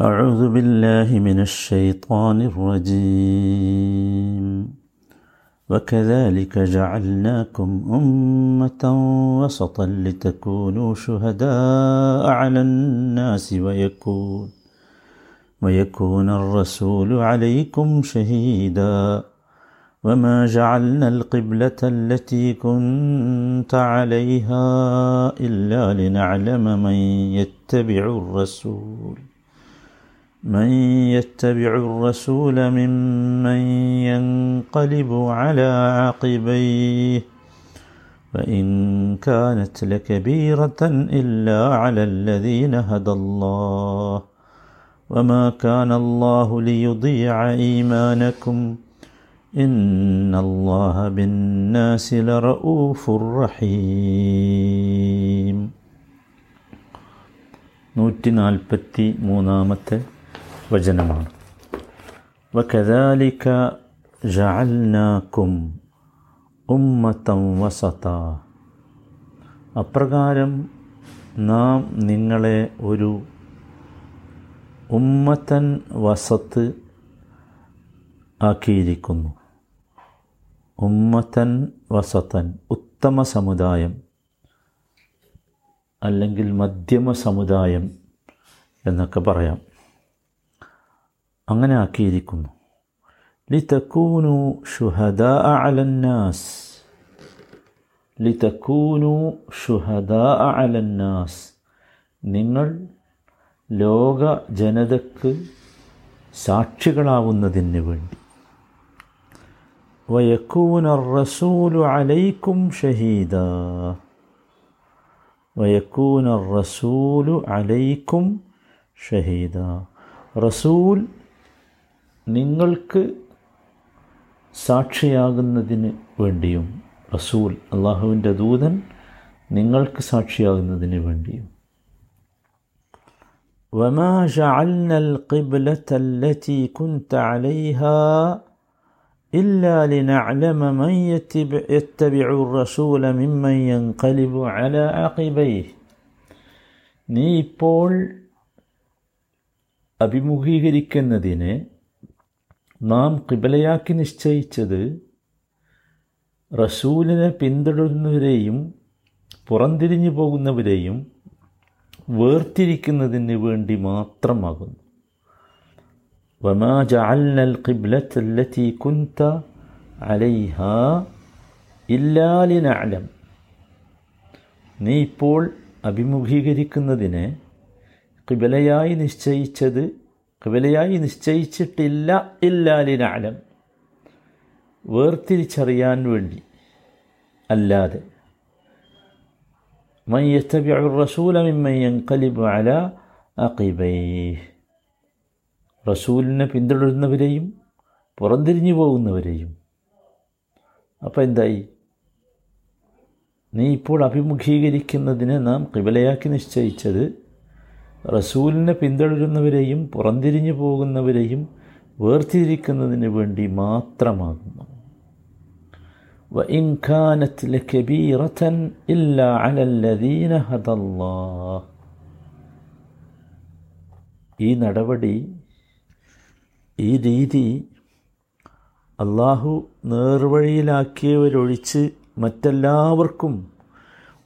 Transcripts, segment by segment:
أعوذ بالله من الشيطان الرجيم. وكذلك جعلناكم أمة وسطا لتكونوا شهداء على الناس ويكون ويكون الرسول عليكم شهيدا. وما جعلنا القبلة التي كنت عليها إلا لنعلم من يتبع الرسول. من يتبع الرسول ممن ينقلب على عقبيه فإن كانت لكبيرة إلا على الذين هدى الله وما كان الله ليضيع إيمانكم إن الله بالناس لرؤوف رحيم നൂറ്റി നാൽപ്പത്തി മൂന്നാമത്തെ വചനമാണ്. വകദാലിക ജഅൽനാക്കും ഉമ്മത്തം വസത. അപ്രകാരം നാം നിങ്ങളെ ഒരു ഉമ്മത്തൻ വസത്ത് ആക്കിയിരിക്കുന്നു. ഉമ്മത്തൻ വസത്തൻ ഉത്തമ സമുദായം അല്ലെങ്കിൽ മധ്യമ സമുദായം എന്നൊക്കെ പറയാം. അങ്ങനെ ആക്കിയിരിക്കുന്നു. ലിതക്കൂനു ഷുഹദ അലന്നാസ്. ലിതക്കൂനു ഷുഹദ അലന്നാസ്. നിങ്ങൾ ലോക ജനതക്ക് സാക്ഷികളാവുന്നതിന് വേണ്ടി. വയക്കൂന റസൂലു അലൈക്കും ഷഹീദ. വയക്കൂന റസൂലു അലൈക്കും ഷഹീദ. റസൂൽ നിങ്ങൾക്ക് സാക്ഷിയാകുന്നതിന് വേണ്ടിയും റസൂൽ അള്ളാഹുവിൻ്റെ ദൂതൻ നിങ്ങൾക്ക് സാക്ഷിയാകുന്നതിന് വേണ്ടിയും وما جعلنا القبلة التي كنت عليها إلا لنعلم من يتبع, يتبع الرسول ممن ينقلب على عقبيه നീ ഇപ്പോൾ അഭിമുഖീകരിക്കുന്നതിനെ നാം കിബലയാക്കി നിശ്ചയിച്ചത് റസൂലിനെ പിന്തുടരുന്നവരെയും പുറംതിരിഞ്ഞു പോകുന്നവരെയും വേർതിരിക്കുന്നതിന് വേണ്ടി മാത്രമാകുന്നു. ജഅൽനൽ കുന്ത അലൈഹ ഇല്ലാ നീ ഇപ്പോൾ അഭിമുഖീകരിക്കുന്നതിനെ കിബലയായി നിശ്ചയിച്ചത് വിലയായി നിശ്ചയിച്ചിട്ടില്ല ഇല്ലാലിനാലം വേർതിരിച്ചറിയാൻ വേണ്ടി. അല്ലാതെ. റസൂലിനെ പിന്തുടരുന്നവരെയും പുറംതിരിഞ്ഞു പോകുന്നവരെയും. അപ്പോൾ എന്തായി? നീ ഇപ്പോൾ അഭിമുഖീകരിക്കുന്നതിനെ നാം കിബലയാക്കി നിശ്ചയിച്ചത് റസൂലിനെ പിന്തുടരുന്നവരെയും പുറംതിരിഞ്ഞു പോകുന്നവരെയും വേർതിരിക്കുന്നതിന് വേണ്ടി മാത്രമാകുന്നു وإن كانت لكبيرة إلا على الذين هدى الله ഈ നടപടി ഈ രീതി അള്ളാഹു നേർവഴിയിലാക്കിയവരൊഴിച്ച് മറ്റെല്ലാവർക്കും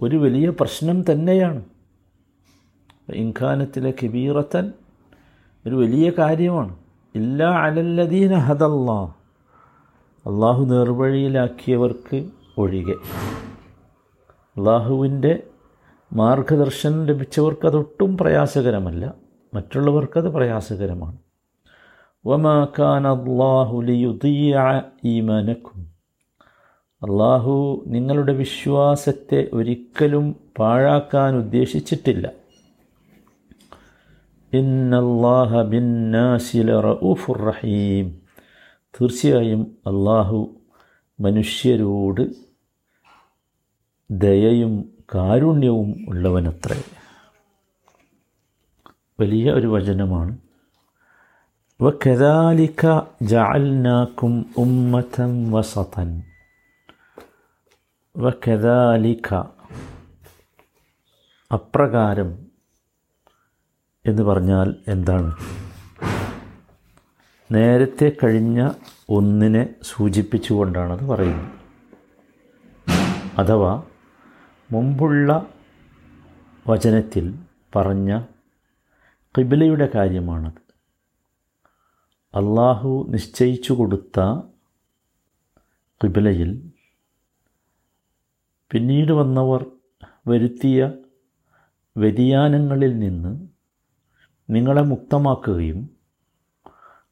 ഒരു വലിയ പ്രശ്നം തന്നെയാണ് ഇൻഖാനത്തിലെ കിബീറത്തൻ ഒരു വലിയ കാര്യമാണ്. ഇല്ലാ അലല്ലദീന ഹദല്ലാ അള്ളാഹു നേർവഴിയിലാക്കിയവർക്ക് ഒഴികെ. അള്ളാഹുവിന്റെ മാർഗദർശനം ലഭിച്ചവർക്ക് അതൊട്ടും പ്രയാസകരമല്ല. മറ്റുള്ളവർക്കത് പ്രയാസകരമാണ്. ഈമാനക്കും അള്ളാഹു നിങ്ങളുടെ വിശ്വാസത്തെ ഒരിക്കലും പാഴാക്കാൻ ഉദ്ദേശിച്ചിട്ടില്ല. ഇന്നല്ലാഹ ബിൻ റഊഫുർ റഹീം. തീർച്ചയായും അള്ളാഹു മനുഷ്യരോട് ദയയും കാരുണ്യവും ഉള്ളവനത്രേ. വലിയ ഒരു വചനമാണ്. വകദാലിക ജഅൽനാകും ഉമ്മതൻ വസതൻ. വകദാലിക അപ്രകാരം എന്ന് പറഞ്ഞാൽ എന്താണ്? നേരത്തെ കഴിഞ്ഞ ഒന്നിനെ സൂചിപ്പിച്ചുകൊണ്ടാണത് പറയുന്നത്. അഥവാ മുമ്പുള്ള വചനത്തിൽ പറഞ്ഞ കിബിലയുടെ കാര്യമാണത്. അള്ളാഹു നിശ്ചയിച്ചു കൊടുത്ത കിബിലയിൽ പിന്നീട് വന്നവർ വരുത്തിയ വ്യതിയാനങ്ങളിൽ നിന്ന് നിങ്ങളെ മുക്തമാക്കുകയും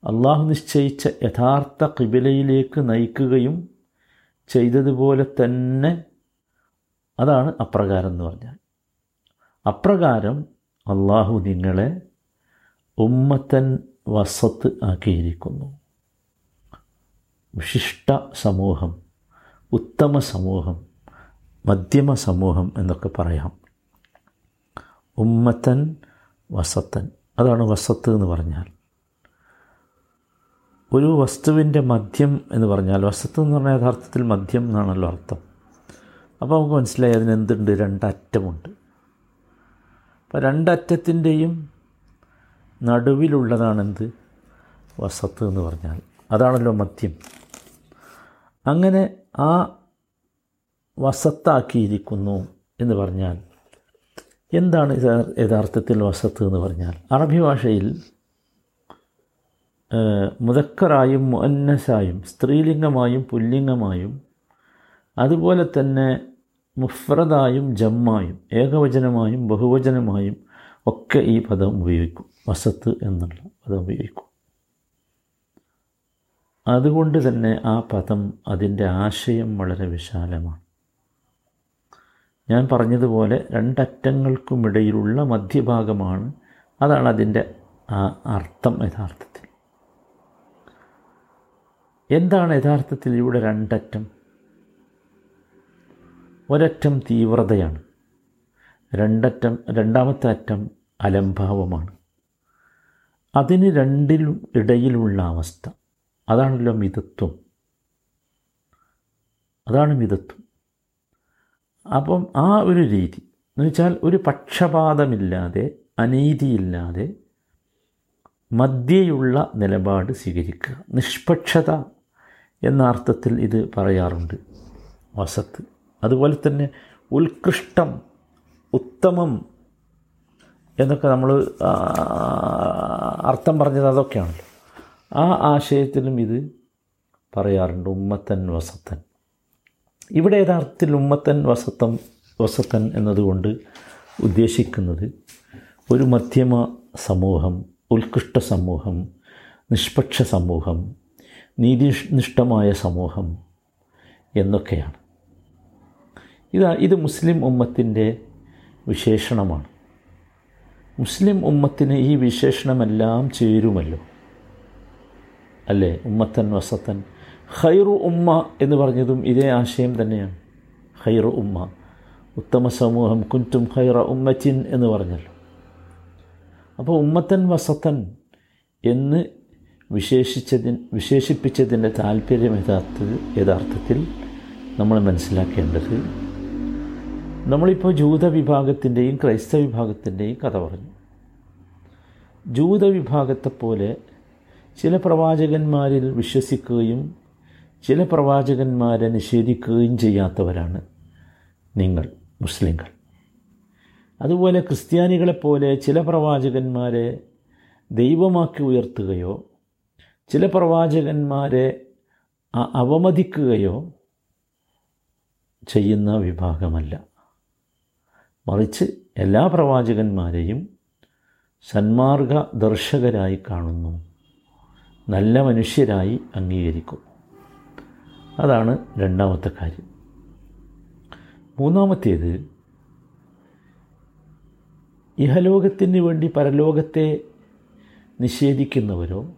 അള്ളാഹു നിശ്ചയിച്ച യഥാർത്ഥ കിബിലയിലേക്ക് നയിക്കുകയും ചെയ്തതുപോലെ തന്നെ അതാണ് അപ്രകാരം എന്ന് പറഞ്ഞാൽ. അപ്രകാരം അള്ളാഹു നിങ്ങളെ ഉമ്മത്തൻ വസത്ത് ആക്കിയിരിക്കുന്നു. വിശിഷ്ട സമൂഹം ഉത്തമ സമൂഹം മധ്യമ സമൂഹം എന്നൊക്കെ പറയാം. ഉമ്മത്തൻ വസത്തൻ. അതാണ് വസത്ത് എന്ന് പറഞ്ഞാൽ. ഒരു വസ്തുവിന്റെ മദ്യം എന്ന് പറഞ്ഞാൽ വസത്ത് എന്ന് പറഞ്ഞാൽ യഥാർത്ഥത്തിൽ മദ്യം എന്നാണല്ലോ അർത്ഥം. അപ്പോൾ നമുക്ക് മനസ്സിലായി അതിനെന്തുണ്ട്? രണ്ടറ്റമുണ്ട്. അപ്പോൾ രണ്ടറ്റത്തിന്റെയും നടുവിലുള്ളതാണെന്ത്? വസത്ത് എന്ന് പറഞ്ഞാൽ. അതാണല്ലോ മദ്യം അങ്ങനെ ആ വസത്താക്കിയിരിക്കുന്നു എന്ന് പറഞ്ഞാൽ എന്താണ് യഥാർത്ഥത്തിൽ വസത്ത് എന്ന് പറഞ്ഞാൽ? അറബി ഭാഷയിൽ മുതക്കറായും മുന്നസായും സ്ത്രീലിംഗമായും പുല്ലിംഗമായും അതുപോലെ തന്നെ മുഫ്രദായും ജമ്മായും ഏകവചനമായും ബഹുവചനമായും ഒക്കെ ഈ പദം ഉപയോഗിക്കും. വസത്ത് എന്നുള്ള പദം ഉപയോഗിക്കും. അതുകൊണ്ട് തന്നെ ആ പദം അതിന്റെ ആശയം വളരെ വിശാലമാണ്. ഞാൻ പറഞ്ഞതുപോലെ രണ്ടറ്റങ്ങൾക്കുമിടയിലുള്ള മധ്യഭാഗമാണ്. അതാണ് അതിന്റെ അർത്ഥം യഥാർത്ഥത്തിൽ. എന്താണ് യഥാർത്ഥത്തിൽ ഇവിടെ രണ്ടറ്റം? ഒരറ്റം തീവ്രതയാണ്. രണ്ടറ്റം രണ്ടാമത്തെ അറ്റം അലംഭാവമാണ്. അതിന് രണ്ടിലും ഇടയിലുള്ള അവസ്ഥ. അതാണല്ലോ മിതത്വം. അതാണ് മിതത്വം. അപ്പം ആ ഒരു രീതി എന്ന് വെച്ചാൽ ഒരു പക്ഷപാതമില്ലാതെ അനീതിയില്ലാതെ മധ്യയുള്ള നിലപാട് സ്വീകരിക്കുക. നിഷ്പക്ഷത എന്ന അർത്ഥത്തിൽ ഇത് പറയാറുണ്ട്. വസത്ത്. അതുപോലെ തന്നെ ഉത്കൃഷ്ടം ഉത്തമം എന്നൊക്കെ നമ്മൾ അർത്ഥം പറഞ്ഞത് അതൊക്കെയാണല്ലോ. ആ ആശയത്തിലും ഇത് പറയാറുണ്ട്. ഉമ്മത്തൻ വസത്തൻ. ഇവിടെ യഥാർത്ഥത്തിൽ ഉമ്മത്തൻ വസത്തം വസത്തൻ എന്നതുകൊണ്ട് ഉദ്ദേശിക്കുന്നത് ഒരു മധ്യമ സമൂഹം ഉത്കൃഷ്ട സമൂഹം നിഷ്പക്ഷ സമൂഹം നീതിനിഷ്ഠമായ സമൂഹം എന്നൊക്കെയാണ്. ഇതാ ഇത് മുസ്ലിം ഉമ്മത്തിന്റെ വിശേഷണമാണ്. മുസ്ലിം ഉമ്മത്തിന് ഈ വിശേഷണമെല്ലാം ചേരുമല്ലോ. അല്ലേ? ഉമ്മത്തൻ വസത്തൻ. ഖൈറു ഉമ്മ എന്ന് പറഞ്ഞതും ഇതേ ആശയം തന്നെയാണ്. ഖൈറു ഉമ്മ. ഉത്തമ സമൂഹം കുന്റും ഖൈറ ഉമ്മച്ചിൻ എന്ന് പറഞ്ഞല്ലോ. അപ്പോൾ ഉമ്മത്തൻ വസത്തൻ എന്ന് വിശേഷിച്ചതിന് വിശേഷിപ്പിച്ചതിന്റെ താല്പര്യം യഥാർത്ഥ യഥാർത്ഥത്തിൽ നമ്മൾ മനസ്സിലാക്കേണ്ടത് നമ്മളിപ്പോൾ ജൂത വിഭാഗത്തിന്റെയും ക്രൈസ്തവ വിഭാഗത്തിന്റെയും കഥ പറഞ്ഞു. ജൂത വിഭാഗത്തെപ്പോലെ ചില പ്രവാചകന്മാരിൽ വിശ്വസിക്കുകയും ചില പ്രവാചകന്മാരെ നിഷേധിക്കുകയും ചെയ്യാത്തവരാണ് നിങ്ങൾ മുസ്ലിങ്ങൾ. അതുപോലെ ക്രിസ്ത്യാനികളെപ്പോലെ ചില പ്രവാചകന്മാരെ ദൈവമാക്കി ഉയർത്തുകയോ ചില പ്രവാചകന്മാരെ അവമതിക്കുകയോ ചെയ്യുന്ന വിഭാഗമല്ല. മറിച്ച് എല്ലാ പ്രവാചകന്മാരെയും സന്മാർഗ ദർശകരായി കാണുന്നു. നല്ല മനുഷ്യരായി അംഗീകരിക്കുന്നു അതാണ് രണ്ടാമത്തെ കാര്യം. മൂന്നാമത്തേത് ഇഹലോകത്തിന് വേണ്ടി പരലോകത്തെ നിഷേധിക്കുന്നവരോ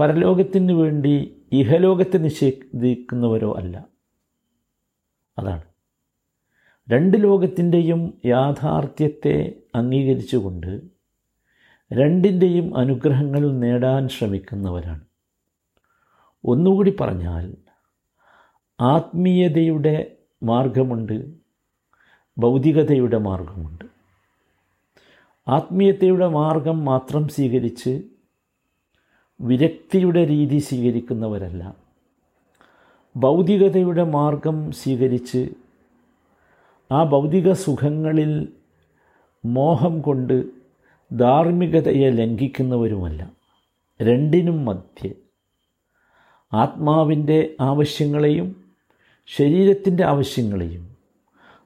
പരലോകത്തിന് വേണ്ടി ഇഹലോകത്തെ നിഷേധിക്കുന്നവരോ അല്ല. അതാണ്. രണ്ട് ലോകത്തിന്റെയും യാഥാർത്ഥ്യത്തെ അംഗീകരിച്ചുകൊണ്ട് രണ്ടിന്റെയും അനുഗ്രഹങ്ങൾ നേടാൻ ശ്രമിക്കുന്നവരാണ്. ഒന്നുകൂടി പറഞ്ഞാൽ ആത്മീയതയുടെ മാർഗമുണ്ട് ഭൗതികതയുടെ മാർഗമുണ്ട്. ആത്മീയതയുടെ മാർഗം മാത്രം സ്വീകരിച്ച് വിരക്തിയുടെ രീതി സ്വീകരിക്കുന്നവരല്ല. ഭൗതികതയുടെ മാർഗം സ്വീകരിച്ച് ആ ഭൗതിക സുഖങ്ങളിൽ മോഹം കൊണ്ട് ധാർമ്മികതയെ ലംഘിക്കുന്നവരുമല്ല. രണ്ടിനും മധ്യേ ആത്മാവിന്റെ ആവശ്യങ്ങളെയും ശരീരത്തിന്റെ ആവശ്യങ്ങളെയും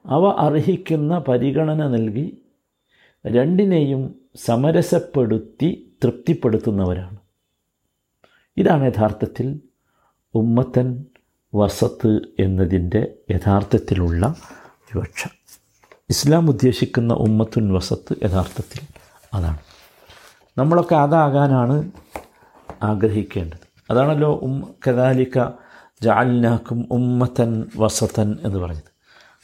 അവ അർഹിക്കുന്ന പരിഗണന നൽകി രണ്ടിനെയും സമരസപ്പെടുത്തി തൃപ്തിപ്പെടുത്തുന്നവരാണ്. ഇതാണ് യഥാർത്ഥത്തിൽ ഉമ്മത്തൻ വസത്ത് എന്നതിന്റെ യഥാർത്ഥത്തിലുള്ള വിവക്ഷ. ഇസ്ലാം ഉദ്ദേശിക്കുന്ന ഉമ്മത്തുൻ വസത്ത് യഥാർത്ഥത്തിൽ അതാണ്. നമ്മളൊക്കെ അതാകാനാണ് ആഗ്രഹിക്കേണ്ടത്. അതാണല്ലോ ഉം കദാലിക്ക ജാൽനാക്കും ഉമ്മത്തൻ വസത്തൻ എന്ന് പറഞ്ഞത്.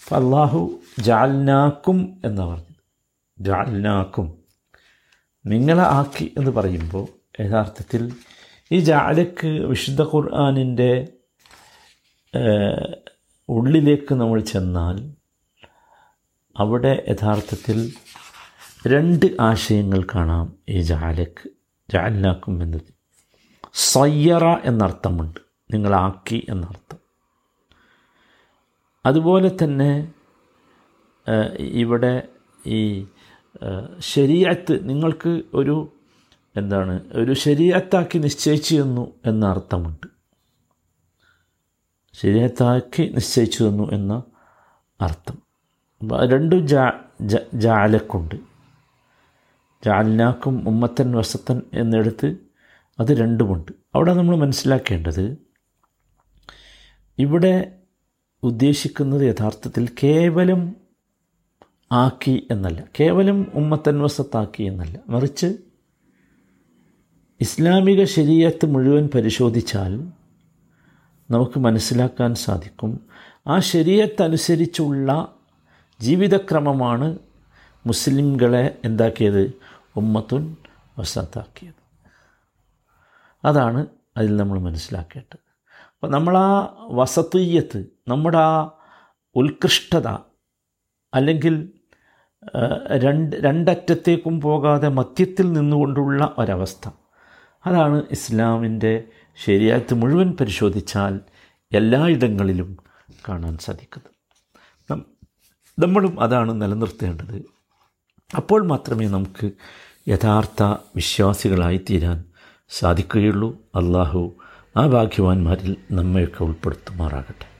അപ്പോൾ അള്ളാഹു ജാൽനാക്കും എന്നാണ് പറഞ്ഞത്. ജാൽനാക്കും നിങ്ങളെ ആക്കി എന്ന് പറയുമ്പോൾ യഥാർത്ഥത്തിൽ ഈ ജാലക്ക് വിശുദ്ധ ഖുർആാനിന്റെ ഉള്ളിലേക്ക് നമ്മൾ ചെന്നാൽ അവിടെ യഥാർത്ഥത്തിൽ രണ്ട് ആശയങ്ങൾ കാണാം ഈ ജാലക്ക് ജാലിനാക്കും എന്നത്. സയ്യറ എന്നർത്ഥമുണ്ട്. നിങ്ങളാക്കി എന്നർത്ഥം. അതുപോലെ തന്നെ ഇവിടെ ഈ ശരീരത്ത് നിങ്ങൾക്ക് ഒരു എന്താണ് ഒരു ശരീരത്താക്കി നിശ്ചയിച്ചു തന്നു എന്ന അർത്ഥമുണ്ട് ശരീരത്താക്കി നിശ്ചയിച്ചു തന്നു എന്ന അർത്ഥം. രണ്ടും ജാ ജാലക്കുണ്ട്. ജാലിനാക്കും ഉമ്മത്തൻ വസത്തൻ എന്നെടുത്ത് അത് രണ്ടുമുണ്ട്. അവിടെ നമ്മൾ മനസ്സിലാക്കേണ്ടത് ഇവിടെ ഉദ്ദേശിക്കുന്നത് യഥാർത്ഥത്തിൽ കേവലം ആക്കി എന്നല്ല. കേവലം ഉമ്മത്തൻ വസത്താക്കി എന്നല്ല. മറിച്ച് ഇസ്ലാമിക ശരീരത്ത് മുഴുവൻ പരിശോധിച്ചാൽ നമുക്ക് മനസ്സിലാക്കാൻ സാധിക്കും. ആ ശരീരത്തനുസരിച്ചുള്ള ജീവിതക്രമമാണ് മുസ്ലിംകളെ എന്താക്കിയത്? ഉമ്മത്തുൻ വസത്താക്കിയത്. അതാണ് അതിൽ നമ്മൾ മനസ്സിലാക്കേണ്ടത്. അപ്പോൾ നമ്മൾ ആ വസത്തീയത്ത് നമ്മുടെ ആ ഉത്കൃഷ്ടത അല്ലെങ്കിൽ രണ്ട് രണ്ടറ്റത്തേക്കും പോകാതെ മധ്യത്തിൽ നിന്നുകൊണ്ടുള്ള ഒരവസ്ഥ. അതാണ് ഇസ്ലാമിന്റെ ശരിയാത്ത് മുഴുവൻ പരിശോധിച്ചാൽ എല്ലായിടങ്ങളിലും കാണാൻ സാധിക്കുന്നത്. നമ്മളും അതാണ് നിലനിർത്തേണ്ടത്. അപ്പോൾ മാത്രമേ നമുക്ക് യഥാർത്ഥ വിശ്വാസികളായി തീരാൻ സാധിക്കുകയുള്ളൂ. അള്ളാഹു ആ ഭാഗ്യവാന്മാരിൽ നമ്മയൊക്കെ ഉൾപ്പെടുത്തുമാറാകട്ടെ.